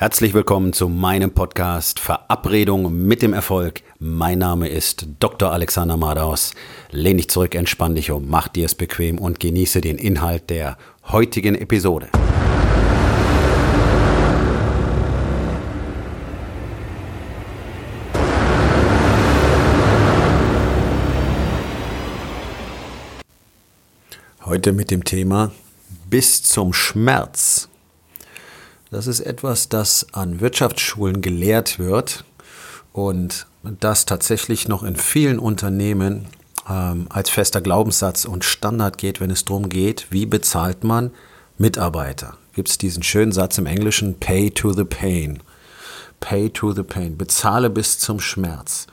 Herzlich willkommen zu meinem Podcast Verabredung mit dem Erfolg. Mein Name ist Dr. Alexander Madaus. Lehn dich zurück, entspann dich um, mach dir es bequem und genieße den Inhalt der heutigen Episode. Heute mit dem Thema bis zum Schmerz. Das ist etwas, das an Wirtschaftsschulen gelehrt wird und das tatsächlich noch in vielen Unternehmen ähm, als fester Glaubenssatz und Standard geht, wenn es darum geht, wie bezahlt man Mitarbeiter. Gibt es diesen schönen Satz im Englischen, Pay to the Pain. Pay to the Pain. Bezahle bis zum Schmerz.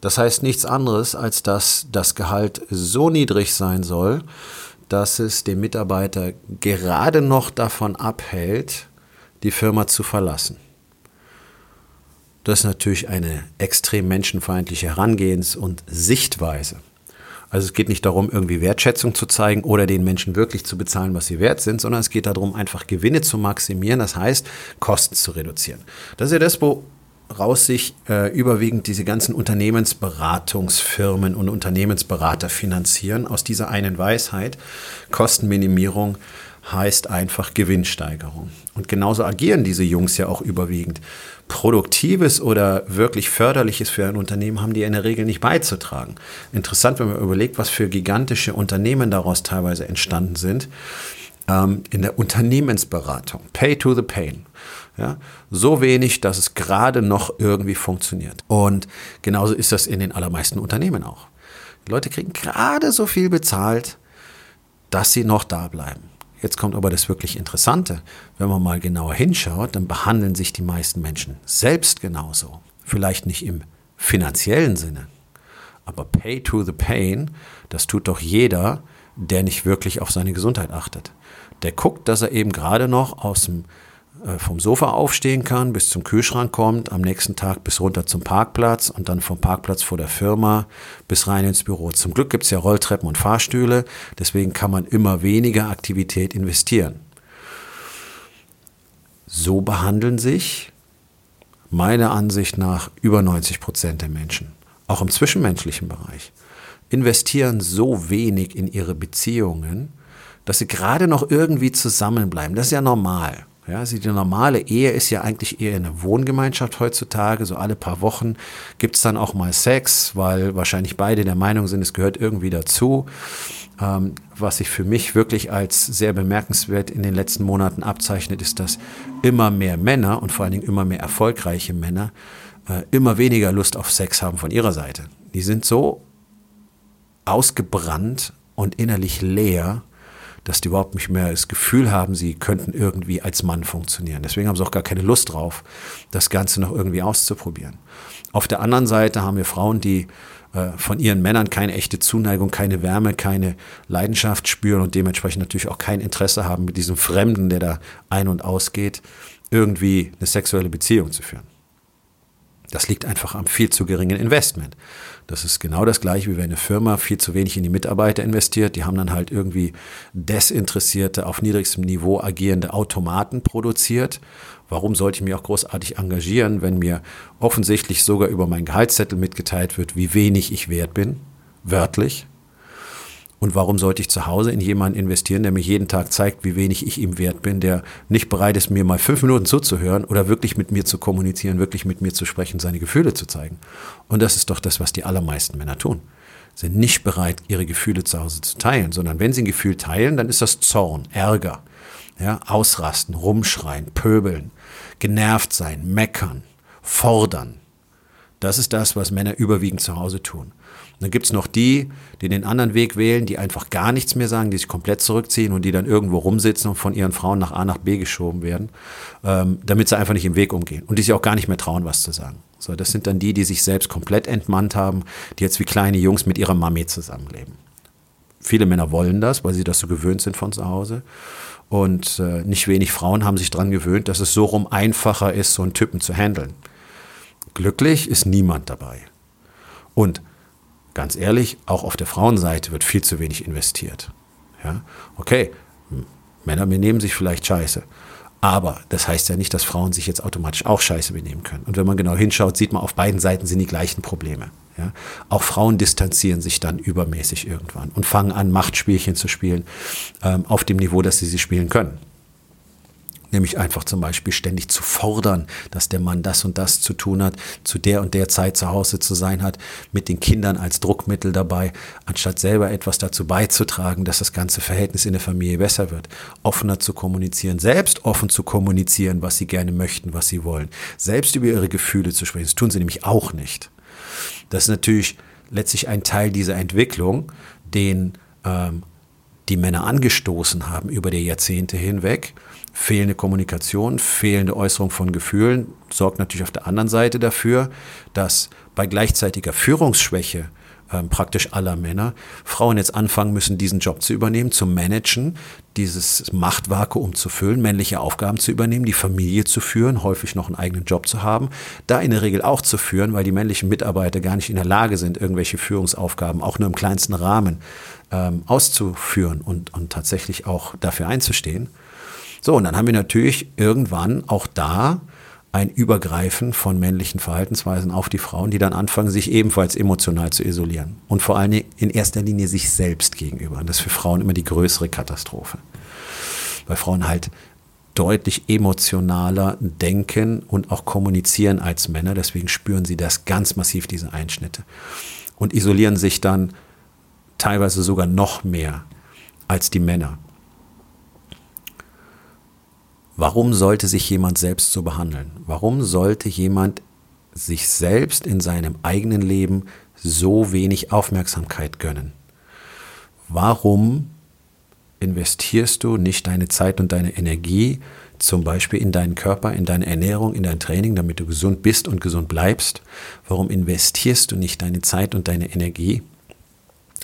Das heißt nichts anderes, als dass das Gehalt so niedrig sein soll, dass es den Mitarbeiter gerade noch davon abhält, die Firma zu verlassen. Das ist natürlich eine extrem menschenfeindliche Herangehens- und Sichtweise. Also es geht nicht darum, irgendwie Wertschätzung zu zeigen oder den Menschen wirklich zu bezahlen, was sie wert sind, sondern es geht darum, einfach Gewinne zu maximieren, das heißt, Kosten zu reduzieren. Das ist ja das, woraus sich äh, überwiegend diese ganzen Unternehmensberatungsfirmen und Unternehmensberater finanzieren, aus dieser einen Weisheit, Kostenminimierung heißt einfach Gewinnsteigerung. Und genauso agieren diese Jungs ja auch überwiegend. Produktives oder wirklich Förderliches für ein Unternehmen haben die in der Regel nicht beizutragen. Interessant, wenn man überlegt, was für gigantische Unternehmen daraus teilweise entstanden sind. Ähm, in der Unternehmensberatung. Pay to the pain. Ja, so wenig, dass es gerade noch irgendwie funktioniert. Und genauso ist das in den allermeisten Unternehmen auch. Die Leute kriegen gerade so viel bezahlt, dass sie noch da bleiben. Jetzt kommt aber das wirklich Interessante. Wenn man mal genauer hinschaut, dann behandeln sich die meisten Menschen selbst genauso. Vielleicht nicht im finanziellen Sinne, aber Pay to the Pain, das tut doch jeder, der nicht wirklich auf seine Gesundheit achtet. Der guckt, dass er eben gerade noch aus dem vom Sofa aufstehen kann, bis zum Kühlschrank kommt, am nächsten Tag bis runter zum Parkplatz und dann vom Parkplatz vor der Firma bis rein ins Büro. Zum Glück gibt es ja Rolltreppen und Fahrstühle, deswegen kann man immer weniger Aktivität investieren. So behandeln sich meiner Ansicht nach über 90 Prozent der Menschen, auch im zwischenmenschlichen Bereich, investieren so wenig in ihre Beziehungen, dass sie gerade noch irgendwie zusammenbleiben. Das ist ja normal. Ja, also die normale Ehe ist ja eigentlich eher eine Wohngemeinschaft heutzutage. So alle paar Wochen gibt es dann auch mal Sex, weil wahrscheinlich beide der Meinung sind, es gehört irgendwie dazu. Ähm, was sich für mich wirklich als sehr bemerkenswert in den letzten Monaten abzeichnet, ist, dass immer mehr Männer und vor allen Dingen immer mehr erfolgreiche Männer äh, immer weniger Lust auf Sex haben von ihrer Seite. Die sind so ausgebrannt und innerlich leer, dass die überhaupt nicht mehr das Gefühl haben, sie könnten irgendwie als Mann funktionieren. Deswegen haben sie auch gar keine Lust drauf, das Ganze noch irgendwie auszuprobieren. Auf der anderen Seite haben wir Frauen, die äh, von ihren Männern keine echte Zuneigung, keine Wärme, keine Leidenschaft spüren und dementsprechend natürlich auch kein Interesse haben, mit diesem Fremden, der da ein- und ausgeht, irgendwie eine sexuelle Beziehung zu führen. Das liegt einfach am viel zu geringen Investment. Das ist genau das gleiche, wie wenn eine Firma viel zu wenig in die Mitarbeiter investiert. Die haben dann halt irgendwie desinteressierte, auf niedrigstem Niveau agierende Automaten produziert. Warum sollte ich mich auch großartig engagieren, wenn mir offensichtlich sogar über meinen Gehaltszettel mitgeteilt wird, wie wenig ich wert bin? Wörtlich. Und warum sollte ich zu Hause in jemanden investieren, der mir jeden Tag zeigt, wie wenig ich ihm wert bin, der nicht bereit ist, mir mal fünf Minuten zuzuhören oder wirklich mit mir zu kommunizieren, wirklich mit mir zu sprechen, seine Gefühle zu zeigen? Und das ist doch das, was die allermeisten Männer tun. Sind nicht bereit, ihre Gefühle zu Hause zu teilen, sondern wenn sie ein Gefühl teilen, dann ist das Zorn, Ärger, ja, ausrasten, rumschreien, pöbeln, genervt sein, meckern, fordern. Das ist das, was Männer überwiegend zu Hause tun. Dann gibt es noch die, die den anderen Weg wählen, die einfach gar nichts mehr sagen, die sich komplett zurückziehen und die dann irgendwo rumsitzen und von ihren Frauen nach A nach B geschoben werden, ähm, damit sie einfach nicht im Weg umgehen und die sich auch gar nicht mehr trauen, was zu sagen. So, das sind dann die, die sich selbst komplett entmannt haben, die jetzt wie kleine Jungs mit ihrer Mami zusammenleben. Viele Männer wollen das, weil sie das so gewöhnt sind von zu Hause. Und äh, nicht wenig Frauen haben sich daran gewöhnt, dass es so rum einfacher ist, so einen Typen zu handeln. Glücklich ist niemand dabei. Und ganz ehrlich, auch auf der Frauenseite wird viel zu wenig investiert. Ja? Okay, Männer benehmen sich vielleicht scheiße, Aber das heißt ja nicht, dass Frauen sich jetzt automatisch auch scheiße benehmen können. Und wenn man genau hinschaut, sieht man, auf beiden Seiten sind die gleichen Probleme. Ja? Auch Frauen distanzieren sich dann übermäßig irgendwann und fangen an, Machtspielchen zu spielen ähm, auf dem Niveau, dass sie sie spielen können nämlich einfach zum Beispiel ständig zu fordern, dass der Mann das und das zu tun hat, zu der und der Zeit zu Hause zu sein hat, mit den Kindern als Druckmittel dabei, anstatt selber etwas dazu beizutragen, dass das ganze Verhältnis in der Familie besser wird. Offener zu kommunizieren, selbst offen zu kommunizieren, was sie gerne möchten, was sie wollen, selbst über ihre Gefühle zu sprechen. Das tun sie nämlich auch nicht. Das ist natürlich letztlich ein Teil dieser Entwicklung, den ähm, die Männer angestoßen haben über die Jahrzehnte hinweg. Fehlende Kommunikation, fehlende Äußerung von Gefühlen sorgt natürlich auf der anderen Seite dafür, dass bei gleichzeitiger Führungsschwäche ähm, praktisch aller Männer Frauen jetzt anfangen müssen, diesen Job zu übernehmen, zu managen, dieses Machtvakuum zu füllen, männliche Aufgaben zu übernehmen, die Familie zu führen, häufig noch einen eigenen Job zu haben, da in der Regel auch zu führen, weil die männlichen Mitarbeiter gar nicht in der Lage sind, irgendwelche Führungsaufgaben auch nur im kleinsten Rahmen ähm, auszuführen und, und tatsächlich auch dafür einzustehen. So, und dann haben wir natürlich irgendwann auch da ein Übergreifen von männlichen Verhaltensweisen auf die Frauen, die dann anfangen, sich ebenfalls emotional zu isolieren. Und vor allen Dingen in erster Linie sich selbst gegenüber. Und das ist für Frauen immer die größere Katastrophe. Weil Frauen halt deutlich emotionaler denken und auch kommunizieren als Männer. Deswegen spüren sie das ganz massiv, diese Einschnitte. Und isolieren sich dann teilweise sogar noch mehr als die Männer. Warum sollte sich jemand selbst so behandeln? Warum sollte jemand sich selbst in seinem eigenen Leben so wenig Aufmerksamkeit gönnen? Warum investierst du nicht deine Zeit und deine Energie zum Beispiel in deinen Körper, in deine Ernährung, in dein Training, damit du gesund bist und gesund bleibst? Warum investierst du nicht deine Zeit und deine Energie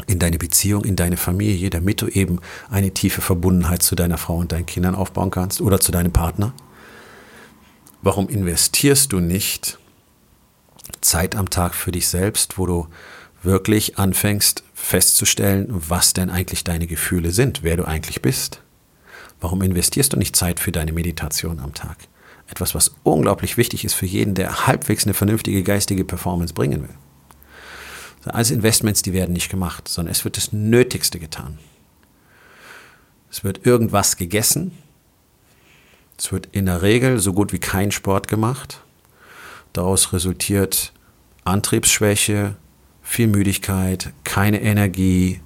in deine Beziehung, in deine Familie, damit du eben eine tiefe Verbundenheit zu deiner Frau und deinen Kindern aufbauen kannst oder zu deinem Partner? Warum investierst du nicht Zeit am Tag für dich selbst, wo du wirklich anfängst festzustellen, was denn eigentlich deine Gefühle sind, wer du eigentlich bist? Warum investierst du nicht Zeit für deine Meditation am Tag? Etwas, was unglaublich wichtig ist für jeden, der halbwegs eine vernünftige geistige Performance bringen will. Alles Investments, die werden nicht gemacht, sondern es wird das Nötigste getan. Es wird irgendwas gegessen. Es wird in der Regel so gut wie kein Sport gemacht. Daraus resultiert Antriebsschwäche, viel Müdigkeit, keine Energie,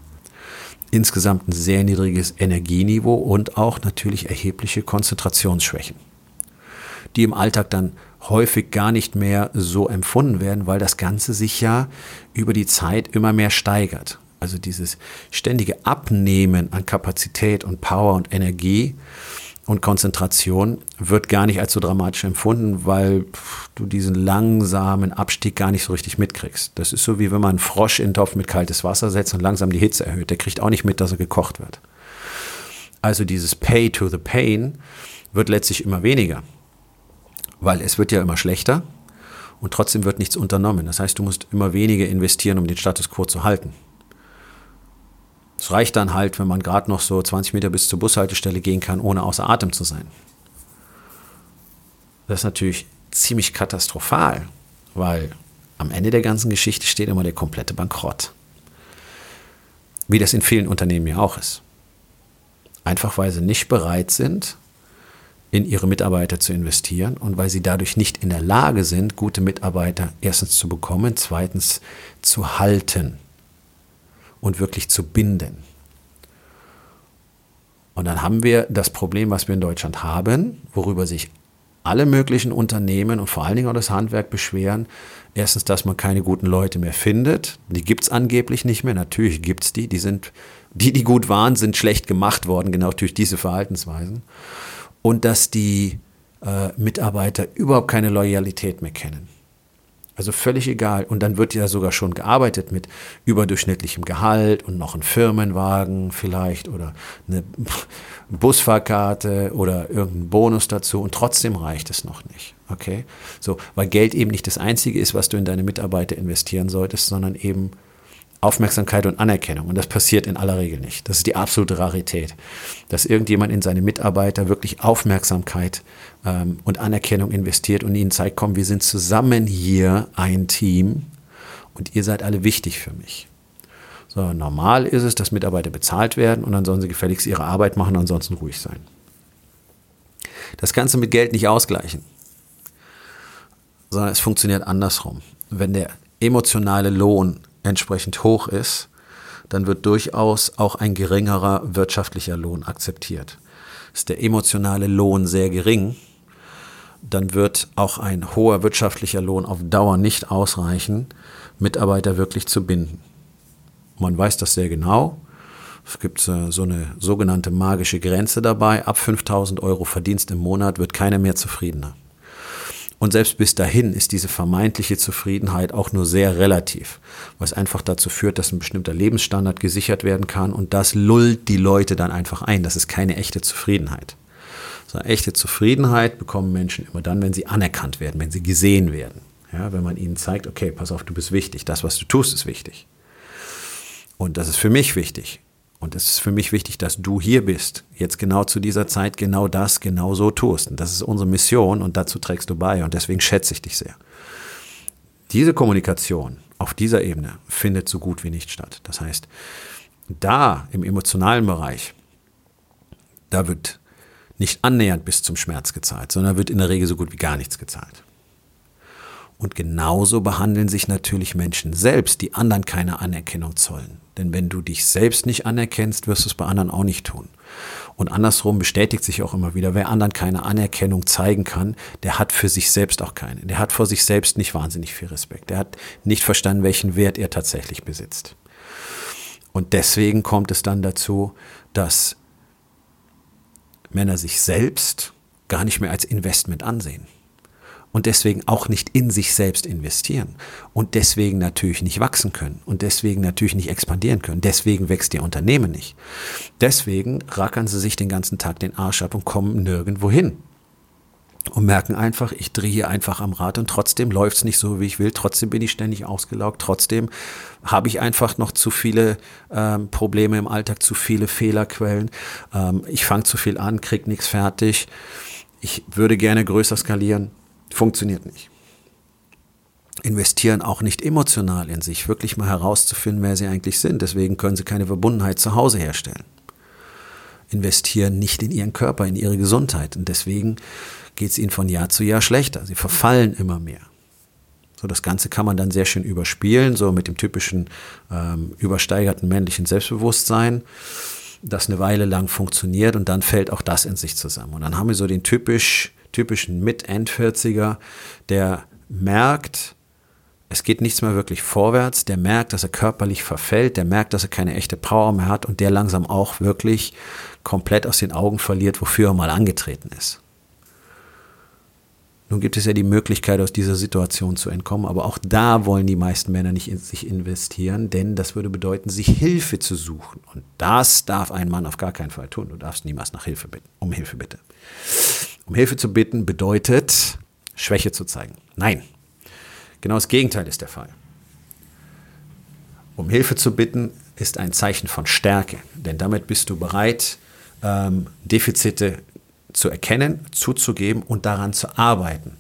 insgesamt ein sehr niedriges Energieniveau und auch natürlich erhebliche Konzentrationsschwächen, die im Alltag dann häufig gar nicht mehr so empfunden werden, weil das Ganze sich ja über die Zeit immer mehr steigert. Also dieses ständige Abnehmen an Kapazität und Power und Energie und Konzentration wird gar nicht als so dramatisch empfunden, weil du diesen langsamen Abstieg gar nicht so richtig mitkriegst. Das ist so wie wenn man einen Frosch in den Topf mit kaltes Wasser setzt und langsam die Hitze erhöht. Der kriegt auch nicht mit, dass er gekocht wird. Also dieses Pay to the Pain wird letztlich immer weniger weil es wird ja immer schlechter und trotzdem wird nichts unternommen. Das heißt, du musst immer weniger investieren, um den Status quo zu halten. Es reicht dann halt, wenn man gerade noch so 20 Meter bis zur Bushaltestelle gehen kann, ohne außer Atem zu sein. Das ist natürlich ziemlich katastrophal, weil am Ende der ganzen Geschichte steht immer der komplette Bankrott. Wie das in vielen Unternehmen ja auch ist. Einfach weil sie nicht bereit sind, in ihre Mitarbeiter zu investieren und weil sie dadurch nicht in der Lage sind, gute Mitarbeiter erstens zu bekommen, zweitens zu halten und wirklich zu binden. Und dann haben wir das Problem, was wir in Deutschland haben, worüber sich alle möglichen Unternehmen und vor allen Dingen auch das Handwerk beschweren. Erstens, dass man keine guten Leute mehr findet. Die gibt es angeblich nicht mehr. Natürlich gibt es die. Die sind, die, die gut waren, sind schlecht gemacht worden, genau durch diese Verhaltensweisen und dass die äh, Mitarbeiter überhaupt keine Loyalität mehr kennen. Also völlig egal. Und dann wird ja sogar schon gearbeitet mit überdurchschnittlichem Gehalt und noch ein Firmenwagen vielleicht oder eine Busfahrkarte oder irgendein Bonus dazu. Und trotzdem reicht es noch nicht. Okay? So, weil Geld eben nicht das einzige ist, was du in deine Mitarbeiter investieren solltest, sondern eben Aufmerksamkeit und Anerkennung. Und das passiert in aller Regel nicht. Das ist die absolute Rarität, dass irgendjemand in seine Mitarbeiter wirklich Aufmerksamkeit ähm, und Anerkennung investiert und ihnen zeigt, komm, wir sind zusammen hier ein Team und ihr seid alle wichtig für mich. So, normal ist es, dass Mitarbeiter bezahlt werden und dann sollen sie gefälligst ihre Arbeit machen, ansonsten ruhig sein. Das Ganze mit Geld nicht ausgleichen, sondern es funktioniert andersrum. Wenn der emotionale Lohn entsprechend hoch ist, dann wird durchaus auch ein geringerer wirtschaftlicher Lohn akzeptiert. Ist der emotionale Lohn sehr gering, dann wird auch ein hoher wirtschaftlicher Lohn auf Dauer nicht ausreichen, Mitarbeiter wirklich zu binden. Man weiß das sehr genau. Es gibt äh, so eine sogenannte magische Grenze dabei. Ab 5000 Euro Verdienst im Monat wird keiner mehr zufriedener. Und selbst bis dahin ist diese vermeintliche Zufriedenheit auch nur sehr relativ, was einfach dazu führt, dass ein bestimmter Lebensstandard gesichert werden kann und das lullt die Leute dann einfach ein. Das ist keine echte Zufriedenheit. So eine echte Zufriedenheit bekommen Menschen immer dann, wenn sie anerkannt werden, wenn sie gesehen werden. Ja, wenn man ihnen zeigt, okay, pass auf, du bist wichtig, das, was du tust, ist wichtig. Und das ist für mich wichtig. Und es ist für mich wichtig, dass du hier bist, jetzt genau zu dieser Zeit genau das genau so tust. Und das ist unsere Mission und dazu trägst du bei und deswegen schätze ich dich sehr. Diese Kommunikation auf dieser Ebene findet so gut wie nicht statt. Das heißt, da im emotionalen Bereich, da wird nicht annähernd bis zum Schmerz gezahlt, sondern wird in der Regel so gut wie gar nichts gezahlt. Und genauso behandeln sich natürlich Menschen selbst, die anderen keine Anerkennung zollen. Denn wenn du dich selbst nicht anerkennst, wirst du es bei anderen auch nicht tun. Und andersrum bestätigt sich auch immer wieder, wer anderen keine Anerkennung zeigen kann, der hat für sich selbst auch keine. Der hat vor sich selbst nicht wahnsinnig viel Respekt. Der hat nicht verstanden, welchen Wert er tatsächlich besitzt. Und deswegen kommt es dann dazu, dass Männer sich selbst gar nicht mehr als Investment ansehen und deswegen auch nicht in sich selbst investieren und deswegen natürlich nicht wachsen können und deswegen natürlich nicht expandieren können. Deswegen wächst ihr Unternehmen nicht. Deswegen rackern sie sich den ganzen Tag den Arsch ab und kommen nirgendwo hin. Und merken einfach, ich drehe hier einfach am Rad und trotzdem läuft es nicht so, wie ich will. Trotzdem bin ich ständig ausgelaugt. Trotzdem habe ich einfach noch zu viele ähm, Probleme im Alltag, zu viele Fehlerquellen. Ähm, ich fange zu viel an, kriege nichts fertig. Ich würde gerne größer skalieren Funktioniert nicht. Investieren auch nicht emotional in sich, wirklich mal herauszufinden, wer sie eigentlich sind. Deswegen können sie keine Verbundenheit zu Hause herstellen. Investieren nicht in ihren Körper, in ihre Gesundheit. Und deswegen geht es ihnen von Jahr zu Jahr schlechter. Sie verfallen immer mehr. So, das Ganze kann man dann sehr schön überspielen, so mit dem typischen ähm, übersteigerten männlichen Selbstbewusstsein, das eine Weile lang funktioniert und dann fällt auch das in sich zusammen. Und dann haben wir so den typisch typischen Mit-End-40er, der merkt, es geht nichts mehr wirklich vorwärts, der merkt, dass er körperlich verfällt, der merkt, dass er keine echte Power mehr hat und der langsam auch wirklich komplett aus den Augen verliert, wofür er mal angetreten ist. Nun gibt es ja die Möglichkeit, aus dieser Situation zu entkommen, aber auch da wollen die meisten Männer nicht in sich investieren, denn das würde bedeuten, sich Hilfe zu suchen. Und das darf ein Mann auf gar keinen Fall tun. Du darfst niemals nach Hilfe bitten, um Hilfe bitte. Um Hilfe zu bitten bedeutet, Schwäche zu zeigen. Nein, genau das Gegenteil ist der Fall. Um Hilfe zu bitten ist ein Zeichen von Stärke, denn damit bist du bereit, ähm, Defizite zu erkennen, zuzugeben und daran zu arbeiten.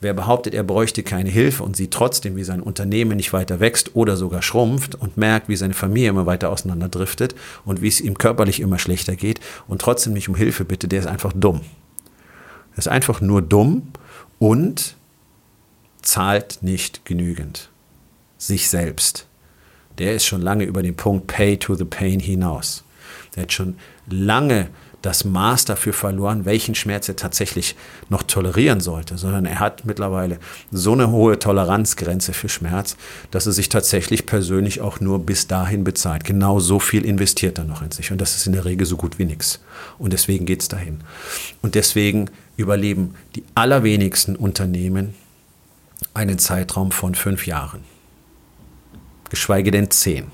Wer behauptet, er bräuchte keine Hilfe und sieht trotzdem, wie sein Unternehmen nicht weiter wächst oder sogar schrumpft und merkt, wie seine Familie immer weiter auseinanderdriftet und wie es ihm körperlich immer schlechter geht und trotzdem nicht um Hilfe bittet, der ist einfach dumm. Ist einfach nur dumm und zahlt nicht genügend. Sich selbst. Der ist schon lange über den Punkt Pay to the Pain hinaus. Der hat schon lange das Maß dafür verloren, welchen Schmerz er tatsächlich noch tolerieren sollte, sondern er hat mittlerweile so eine hohe Toleranzgrenze für Schmerz, dass er sich tatsächlich persönlich auch nur bis dahin bezahlt. Genau so viel investiert er noch in sich und das ist in der Regel so gut wie nichts. Und deswegen geht es dahin. Und deswegen überleben die allerwenigsten Unternehmen einen Zeitraum von fünf Jahren, geschweige denn zehn,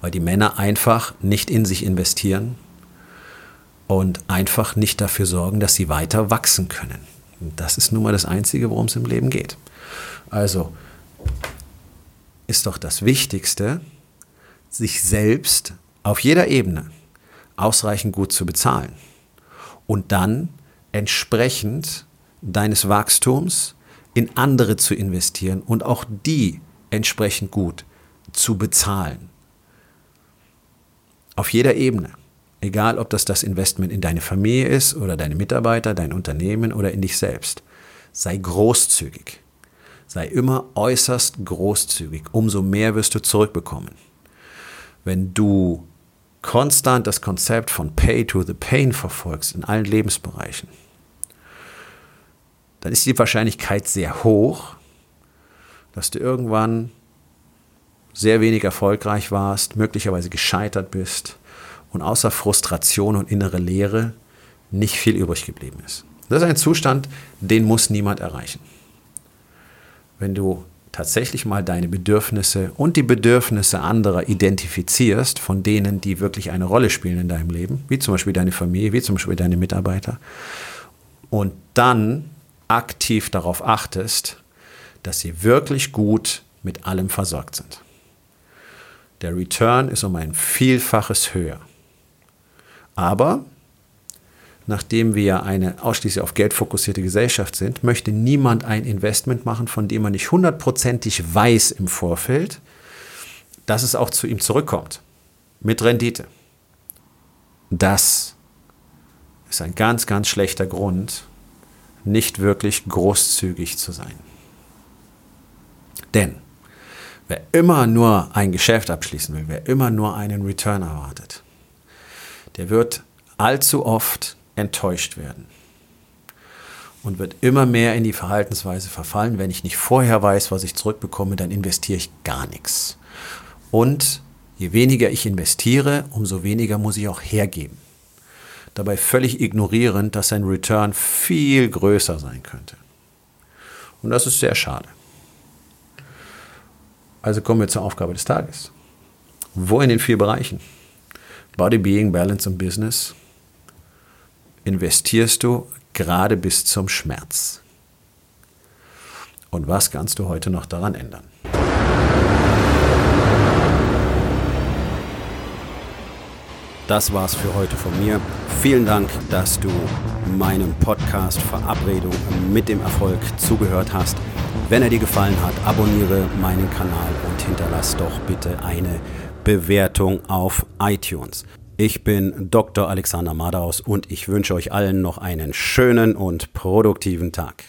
weil die Männer einfach nicht in sich investieren, und einfach nicht dafür sorgen, dass sie weiter wachsen können. Das ist nun mal das Einzige, worum es im Leben geht. Also ist doch das Wichtigste, sich selbst auf jeder Ebene ausreichend gut zu bezahlen und dann entsprechend deines Wachstums in andere zu investieren und auch die entsprechend gut zu bezahlen. Auf jeder Ebene. Egal, ob das das Investment in deine Familie ist oder deine Mitarbeiter, dein Unternehmen oder in dich selbst. Sei großzügig. Sei immer äußerst großzügig. Umso mehr wirst du zurückbekommen. Wenn du konstant das Konzept von Pay to the Pain verfolgst in allen Lebensbereichen, dann ist die Wahrscheinlichkeit sehr hoch, dass du irgendwann sehr wenig erfolgreich warst, möglicherweise gescheitert bist und außer Frustration und innere Leere nicht viel übrig geblieben ist. Das ist ein Zustand, den muss niemand erreichen. Wenn du tatsächlich mal deine Bedürfnisse und die Bedürfnisse anderer identifizierst, von denen, die wirklich eine Rolle spielen in deinem Leben, wie zum Beispiel deine Familie, wie zum Beispiel deine Mitarbeiter, und dann aktiv darauf achtest, dass sie wirklich gut mit allem versorgt sind. Der Return ist um ein Vielfaches höher. Aber nachdem wir eine ausschließlich auf Geld fokussierte Gesellschaft sind, möchte niemand ein Investment machen, von dem man nicht hundertprozentig weiß im Vorfeld, dass es auch zu ihm zurückkommt. Mit Rendite. Das ist ein ganz, ganz schlechter Grund, nicht wirklich großzügig zu sein. Denn wer immer nur ein Geschäft abschließen will, wer immer nur einen Return erwartet, der wird allzu oft enttäuscht werden und wird immer mehr in die Verhaltensweise verfallen. Wenn ich nicht vorher weiß, was ich zurückbekomme, dann investiere ich gar nichts. Und je weniger ich investiere, umso weniger muss ich auch hergeben dabei völlig ignorierend, dass sein Return viel größer sein könnte. Und das ist sehr schade. Also kommen wir zur Aufgabe des Tages. Wo in den vier Bereichen? Body, Being, Balance und Business investierst du gerade bis zum Schmerz? Und was kannst du heute noch daran ändern? Das war's für heute von mir. Vielen Dank, dass du meinem Podcast Verabredung mit dem Erfolg zugehört hast. Wenn er dir gefallen hat, abonniere meinen Kanal und hinterlass doch bitte eine Bewertung auf iTunes. Ich bin Dr. Alexander Madaus und ich wünsche euch allen noch einen schönen und produktiven Tag.